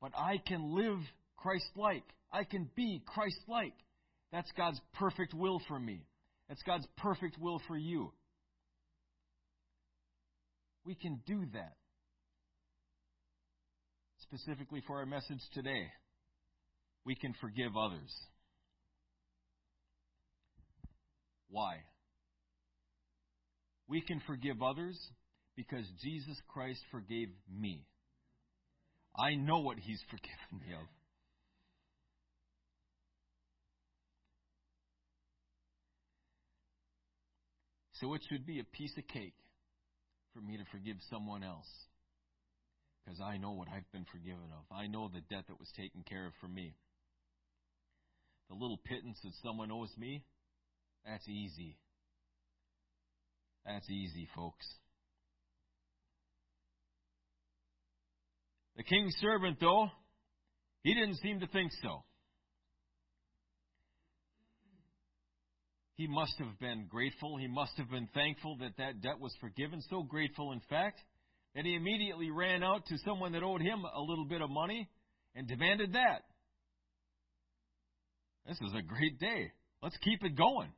But I can live Christ like. I can be Christ like. That's God's perfect will for me. That's God's perfect will for you. We can do that. Specifically for our message today, we can forgive others. Why? We can forgive others because Jesus Christ forgave me. I know what He's forgiven me of. So it should be a piece of cake for me to forgive someone else. Because I know what I've been forgiven of. I know the debt that was taken care of for me. The little pittance that someone owes me, that's easy. That's easy, folks. The king's servant, though, he didn't seem to think so. He must have been grateful. He must have been thankful that that debt was forgiven. So grateful, in fact, that he immediately ran out to someone that owed him a little bit of money and demanded that. This is a great day. Let's keep it going.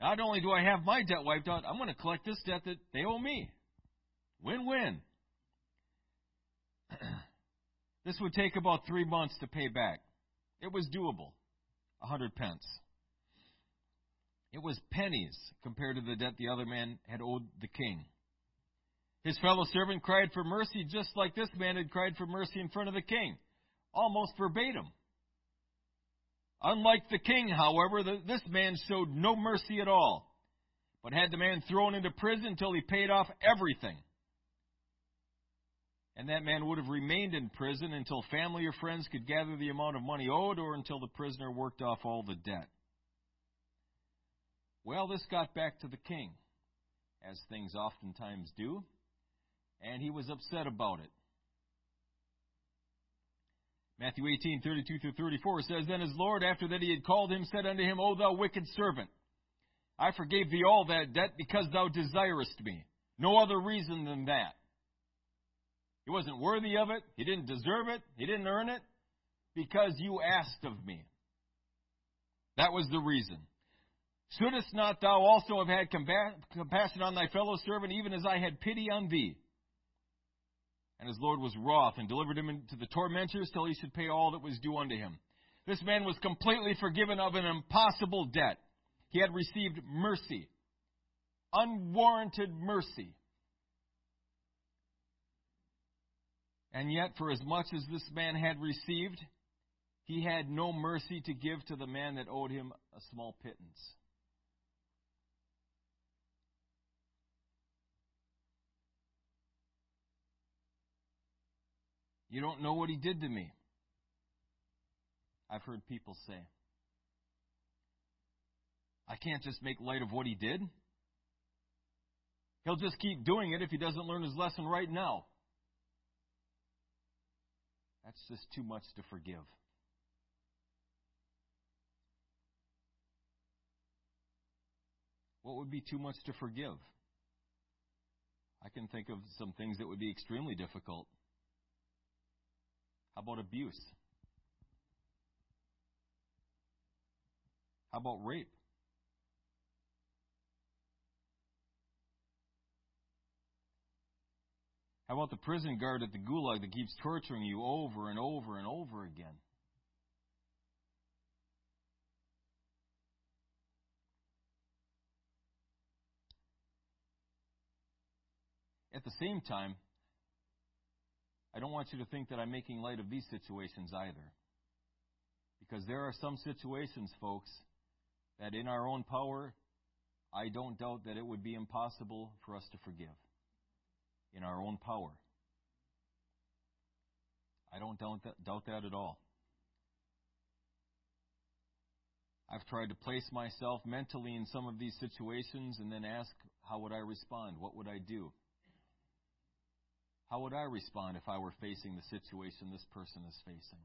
Not only do I have my debt wiped out, I'm going to collect this debt that they owe me. Win win. This would take about three months to pay back. It was doable. A hundred pence. It was pennies compared to the debt the other man had owed the king. His fellow servant cried for mercy just like this man had cried for mercy in front of the king, almost verbatim. Unlike the king, however, this man showed no mercy at all, but had the man thrown into prison until he paid off everything. And that man would have remained in prison until family or friends could gather the amount of money owed or until the prisoner worked off all the debt. Well, this got back to the king, as things oftentimes do, and he was upset about it. Matthew 18, 32 through 34 says, Then his Lord, after that he had called him, said unto him, O thou wicked servant, I forgave thee all that debt because thou desirest me. No other reason than that. He wasn't worthy of it. He didn't deserve it. He didn't earn it. Because you asked of me. That was the reason. Shouldest not thou also have had compassion on thy fellow servant, even as I had pity on thee? And his Lord was wroth and delivered him into the tormentors till he should pay all that was due unto him. This man was completely forgiven of an impossible debt. He had received mercy, unwarranted mercy. And yet, for as much as this man had received, he had no mercy to give to the man that owed him a small pittance. You don't know what he did to me. I've heard people say. I can't just make light of what he did. He'll just keep doing it if he doesn't learn his lesson right now. That's just too much to forgive. What would be too much to forgive? I can think of some things that would be extremely difficult. How about abuse? How about rape? How about the prison guard at the gulag that keeps torturing you over and over and over again? At the same time, I don't want you to think that I'm making light of these situations either. Because there are some situations, folks, that in our own power, I don't doubt that it would be impossible for us to forgive. In our own power. I don't doubt that, doubt that at all. I've tried to place myself mentally in some of these situations and then ask, how would I respond? What would I do? How would I respond if I were facing the situation this person is facing?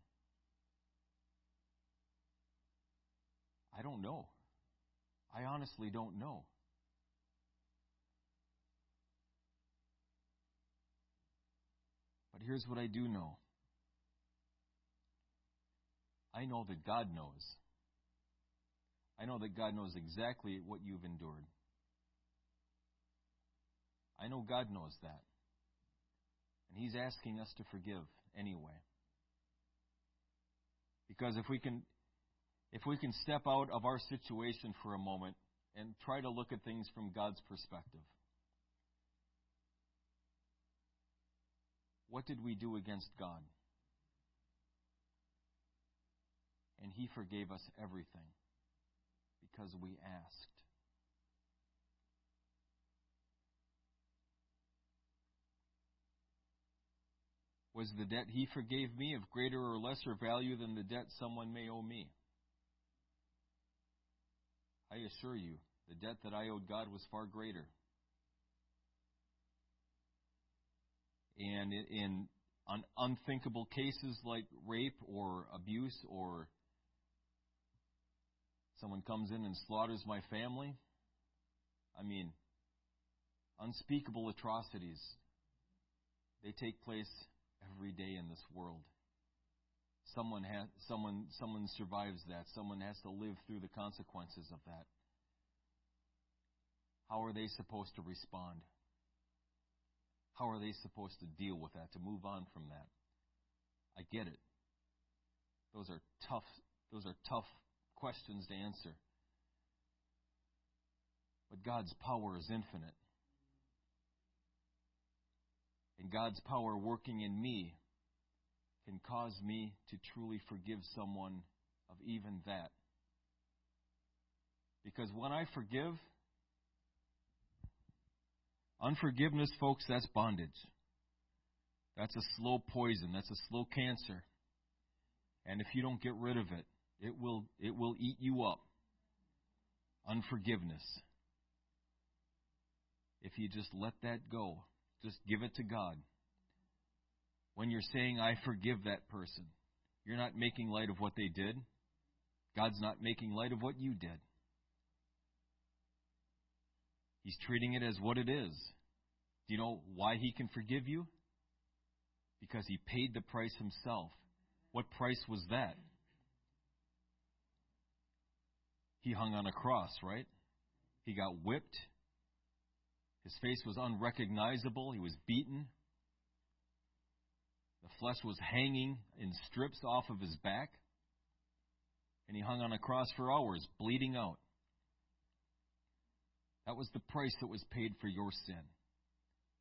I don't know. I honestly don't know. But here's what I do know I know that God knows. I know that God knows exactly what you've endured. I know God knows that. And He's asking us to forgive anyway. Because if we can if we can step out of our situation for a moment and try to look at things from God's perspective. What did we do against God? And He forgave us everything because we asked. Was the debt he forgave me of greater or lesser value than the debt someone may owe me? I assure you, the debt that I owed God was far greater. And in unthinkable cases like rape or abuse or someone comes in and slaughters my family, I mean, unspeakable atrocities, they take place every day in this world. Someone has someone someone survives that. Someone has to live through the consequences of that. How are they supposed to respond? How are they supposed to deal with that, to move on from that? I get it. Those are tough those are tough questions to answer. But God's power is infinite. And God's power working in me can cause me to truly forgive someone of even that. Because when I forgive, unforgiveness, folks, that's bondage. That's a slow poison. That's a slow cancer. And if you don't get rid of it, it will, it will eat you up. Unforgiveness. If you just let that go, just give it to God. When you're saying, I forgive that person, you're not making light of what they did. God's not making light of what you did. He's treating it as what it is. Do you know why He can forgive you? Because He paid the price Himself. What price was that? He hung on a cross, right? He got whipped. His face was unrecognizable. He was beaten. The flesh was hanging in strips off of his back. And he hung on a cross for hours, bleeding out. That was the price that was paid for your sin.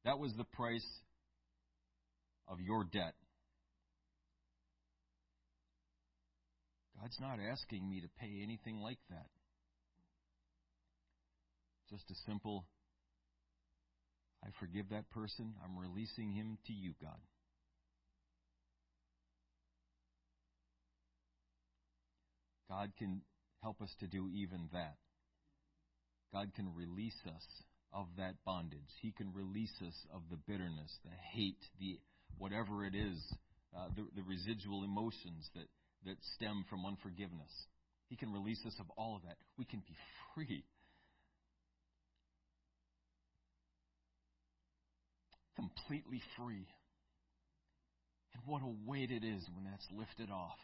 That was the price of your debt. God's not asking me to pay anything like that. Just a simple, I forgive that person. I'm releasing him to you, God. God can help us to do even that. God can release us of that bondage. He can release us of the bitterness, the hate, the whatever it is, uh, the, the residual emotions that, that stem from unforgiveness. He can release us of all of that. We can be free. Completely free. And what a weight it is when that's lifted off.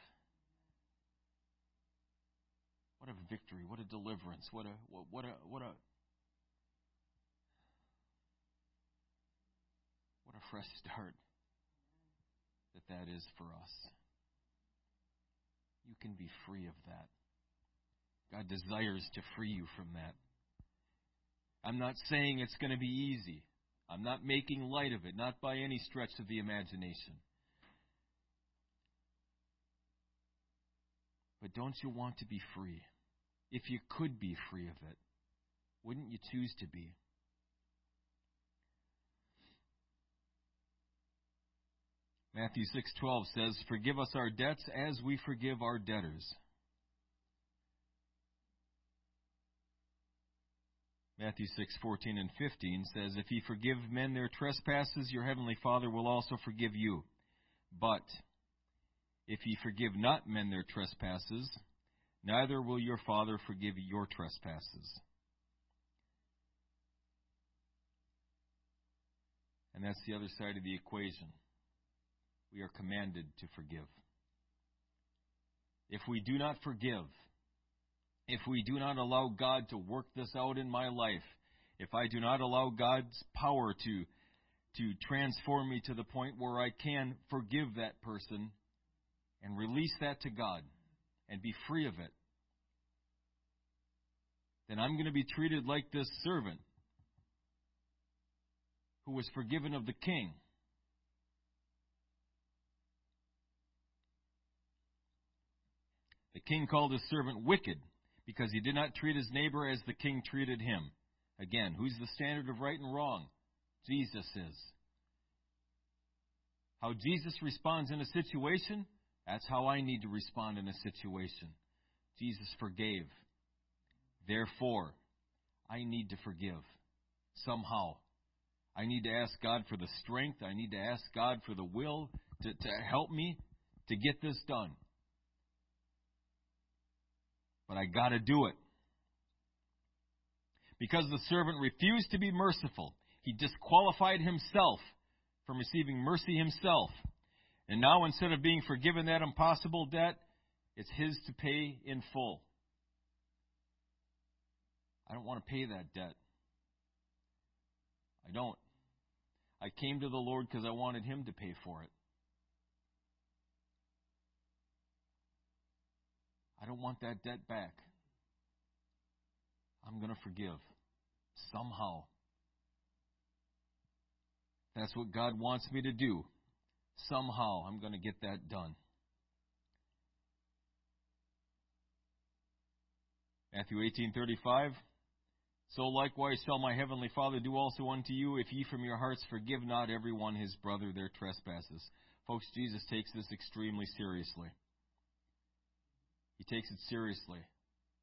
What a victory, what a deliverance, what a what, what a what a what a fresh start that that is for us. You can be free of that. God desires to free you from that. I'm not saying it's going to be easy. I'm not making light of it, not by any stretch of the imagination. But don't you want to be free? if you could be free of it, wouldn't you choose to be? Matthew 6:12 says, "Forgive us our debts as we forgive our debtors." Matthew 6:14 and 15 says, "If ye forgive men their trespasses, your heavenly Father will also forgive you. But if ye forgive not men their trespasses, neither will your Father forgive your trespasses. And that's the other side of the equation. We are commanded to forgive. If we do not forgive, if we do not allow God to work this out in my life, if I do not allow God's power to, to transform me to the point where I can forgive that person and release that to God, and be free of it, then I'm going to be treated like this servant who was forgiven of the king. The king called his servant wicked because he did not treat his neighbor as the king treated him. Again, who's the standard of right and wrong? Jesus is. How Jesus responds in a situation, that's how I need to respond in a situation. Jesus forgave. Therefore, I need to forgive somehow. I need to ask God for the strength. I need to ask God for the will to, to help me to get this done. But I got to do it. Because the servant refused to be merciful, he disqualified himself from receiving mercy himself. And now, instead of being forgiven that impossible debt, it's his to pay in full. I don't want to pay that debt. I don't. I came to the Lord because I wanted him to pay for it. I don't want that debt back. I'm going to forgive somehow. That's what God wants me to do. Somehow I'm going to get that done. Matthew 18:35 So likewise shall my heavenly Father do also unto you if ye from your hearts forgive not every one his brother their trespasses. Folks, Jesus takes this extremely seriously. He takes it seriously.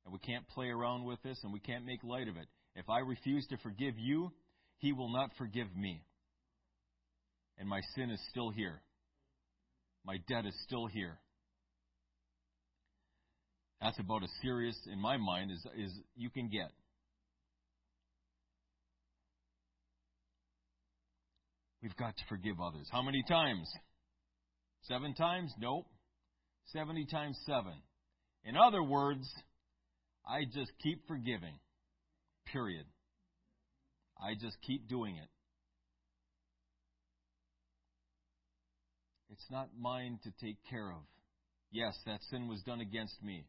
And we can't play around with this and we can't make light of it. If I refuse to forgive you, he will not forgive me. And my sin is still here. My debt is still here. That's about as serious, in my mind, as, as you can get. We've got to forgive others. How many times? Seven times? Nope. Seventy times seven. In other words, I just keep forgiving. Period. I just keep doing it. It's not mine to take care of. Yes, that sin was done against me.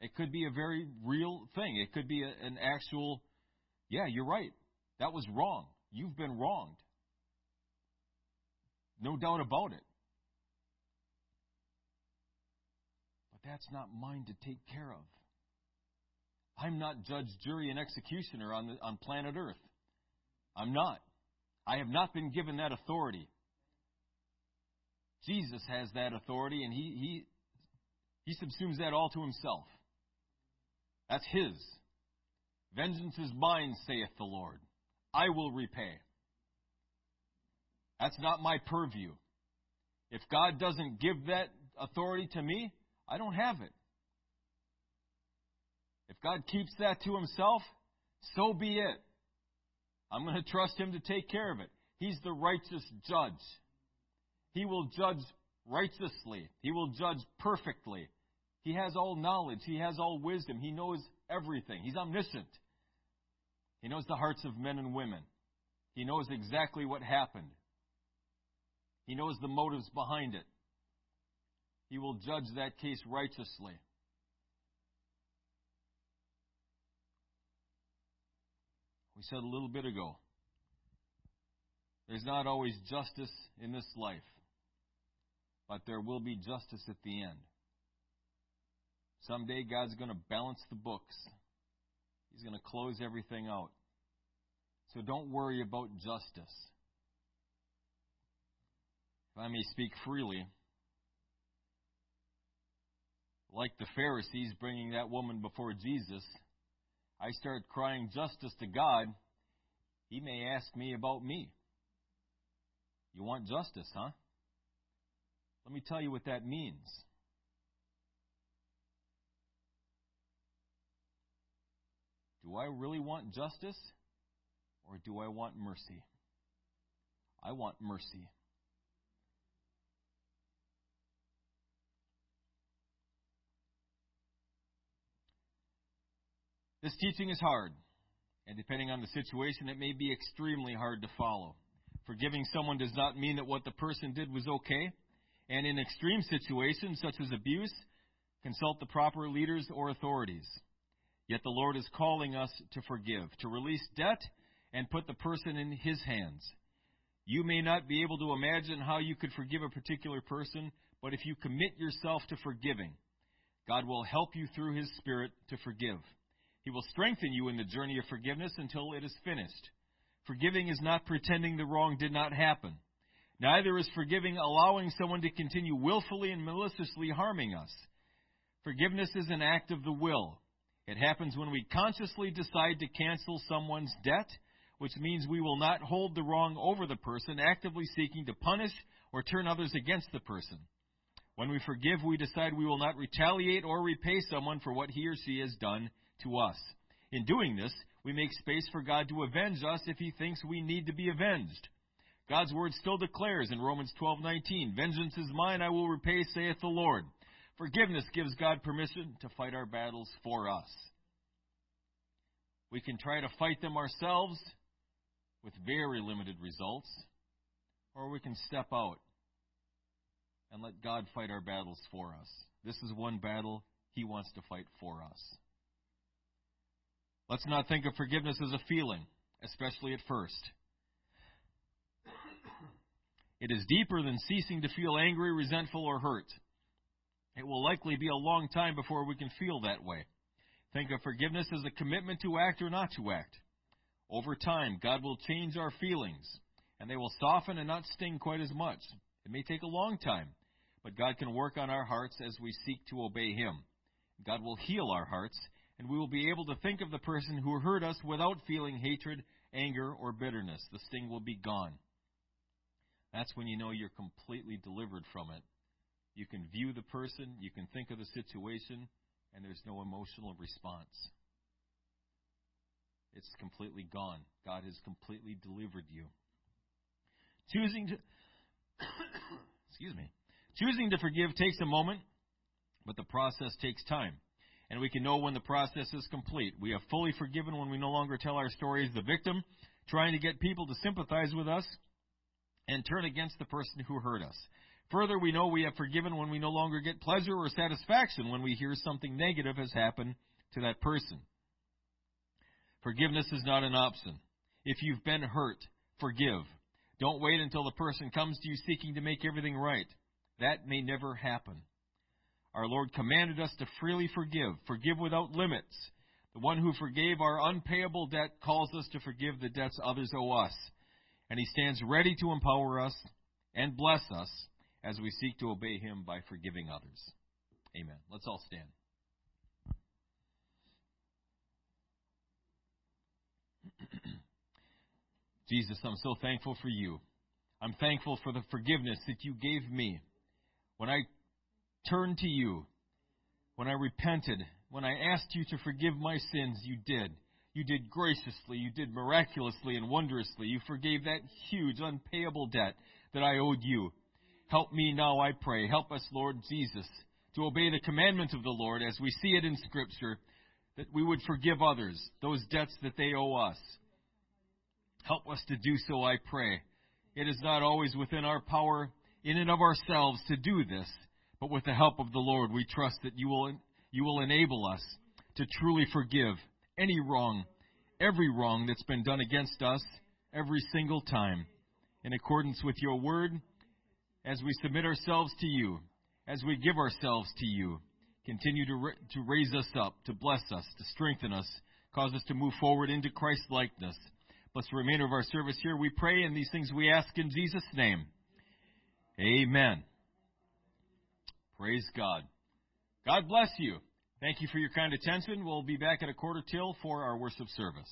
It could be a very real thing. It could be a, an actual, yeah, you're right. That was wrong. You've been wronged. No doubt about it. But that's not mine to take care of. I'm not judge, jury, and executioner on, the, on planet Earth. I'm not. I have not been given that authority. Jesus has that authority, and he, he, he subsumes that all to himself. That's his. Vengeance is mine, saith the Lord. I will repay. That's not my purview. If God doesn't give that authority to me, I don't have it. If God keeps that to himself, so be it. I'm going to trust him to take care of it. He's the righteous judge. He will judge righteously. He will judge perfectly. He has all knowledge. He has all wisdom. He knows everything. He's omniscient. He knows the hearts of men and women. He knows exactly what happened. He knows the motives behind it. He will judge that case righteously. We said a little bit ago there's not always justice in this life, but there will be justice at the end. Someday God's going to balance the books. He's going to close everything out. So don't worry about justice. If I may speak freely, like the Pharisees bringing that woman before Jesus, I start crying justice to God, He may ask me about me. You want justice, huh? Let me tell you what that means. Do I really want justice or do I want mercy? I want mercy. This teaching is hard, and depending on the situation, it may be extremely hard to follow. Forgiving someone does not mean that what the person did was okay, and in extreme situations, such as abuse, consult the proper leaders or authorities. Yet the Lord is calling us to forgive, to release debt, and put the person in His hands. You may not be able to imagine how you could forgive a particular person, but if you commit yourself to forgiving, God will help you through His Spirit to forgive. He will strengthen you in the journey of forgiveness until it is finished. Forgiving is not pretending the wrong did not happen. Neither is forgiving allowing someone to continue willfully and maliciously harming us. Forgiveness is an act of the will. It happens when we consciously decide to cancel someone's debt, which means we will not hold the wrong over the person, actively seeking to punish or turn others against the person. When we forgive, we decide we will not retaliate or repay someone for what he or she has done to us. In doing this, we make space for God to avenge us if he thinks we need to be avenged. God's word still declares in Romans 12:19, "Vengeance is mine, I will repay," saith the Lord. Forgiveness gives God permission to fight our battles for us. We can try to fight them ourselves with very limited results, or we can step out and let God fight our battles for us. This is one battle He wants to fight for us. Let's not think of forgiveness as a feeling, especially at first. It is deeper than ceasing to feel angry, resentful, or hurt. It will likely be a long time before we can feel that way. Think of forgiveness as a commitment to act or not to act. Over time, God will change our feelings, and they will soften and not sting quite as much. It may take a long time, but God can work on our hearts as we seek to obey Him. God will heal our hearts, and we will be able to think of the person who hurt us without feeling hatred, anger, or bitterness. The sting will be gone. That's when you know you're completely delivered from it. You can view the person, you can think of the situation, and there's no emotional response. It's completely gone. God has completely delivered you. Choosing to excuse me. Choosing to forgive takes a moment, but the process takes time. And we can know when the process is complete. We have fully forgiven when we no longer tell our story as the victim, trying to get people to sympathize with us and turn against the person who hurt us. Further, we know we have forgiven when we no longer get pleasure or satisfaction when we hear something negative has happened to that person. Forgiveness is not an option. If you've been hurt, forgive. Don't wait until the person comes to you seeking to make everything right. That may never happen. Our Lord commanded us to freely forgive, forgive without limits. The one who forgave our unpayable debt calls us to forgive the debts others owe us. And he stands ready to empower us and bless us as we seek to obey him by forgiving others. Amen. Let's all stand. Jesus, I'm so thankful for you. I'm thankful for the forgiveness that you gave me. When I turned to you, when I repented, when I asked you to forgive my sins, you did. You did graciously, you did miraculously and wondrously. You forgave that huge, unpayable debt that I owed you. Help me now, I pray. Help us, Lord Jesus, to obey the commandment of the Lord as we see it in Scripture, that we would forgive others those debts that they owe us. Help us to do so, I pray. It is not always within our power, in and of ourselves, to do this, but with the help of the Lord, we trust that you will, you will enable us to truly forgive any wrong, every wrong that's been done against us, every single time. In accordance with your word, as we submit ourselves to you, as we give ourselves to you, continue to, ra- to raise us up, to bless us, to strengthen us, cause us to move forward into Christ likeness. Bless the remainder of our service here. We pray, and these things we ask in Jesus' name. Amen. Praise God. God bless you. Thank you for your kind attention. We'll be back at a quarter till for our worship service.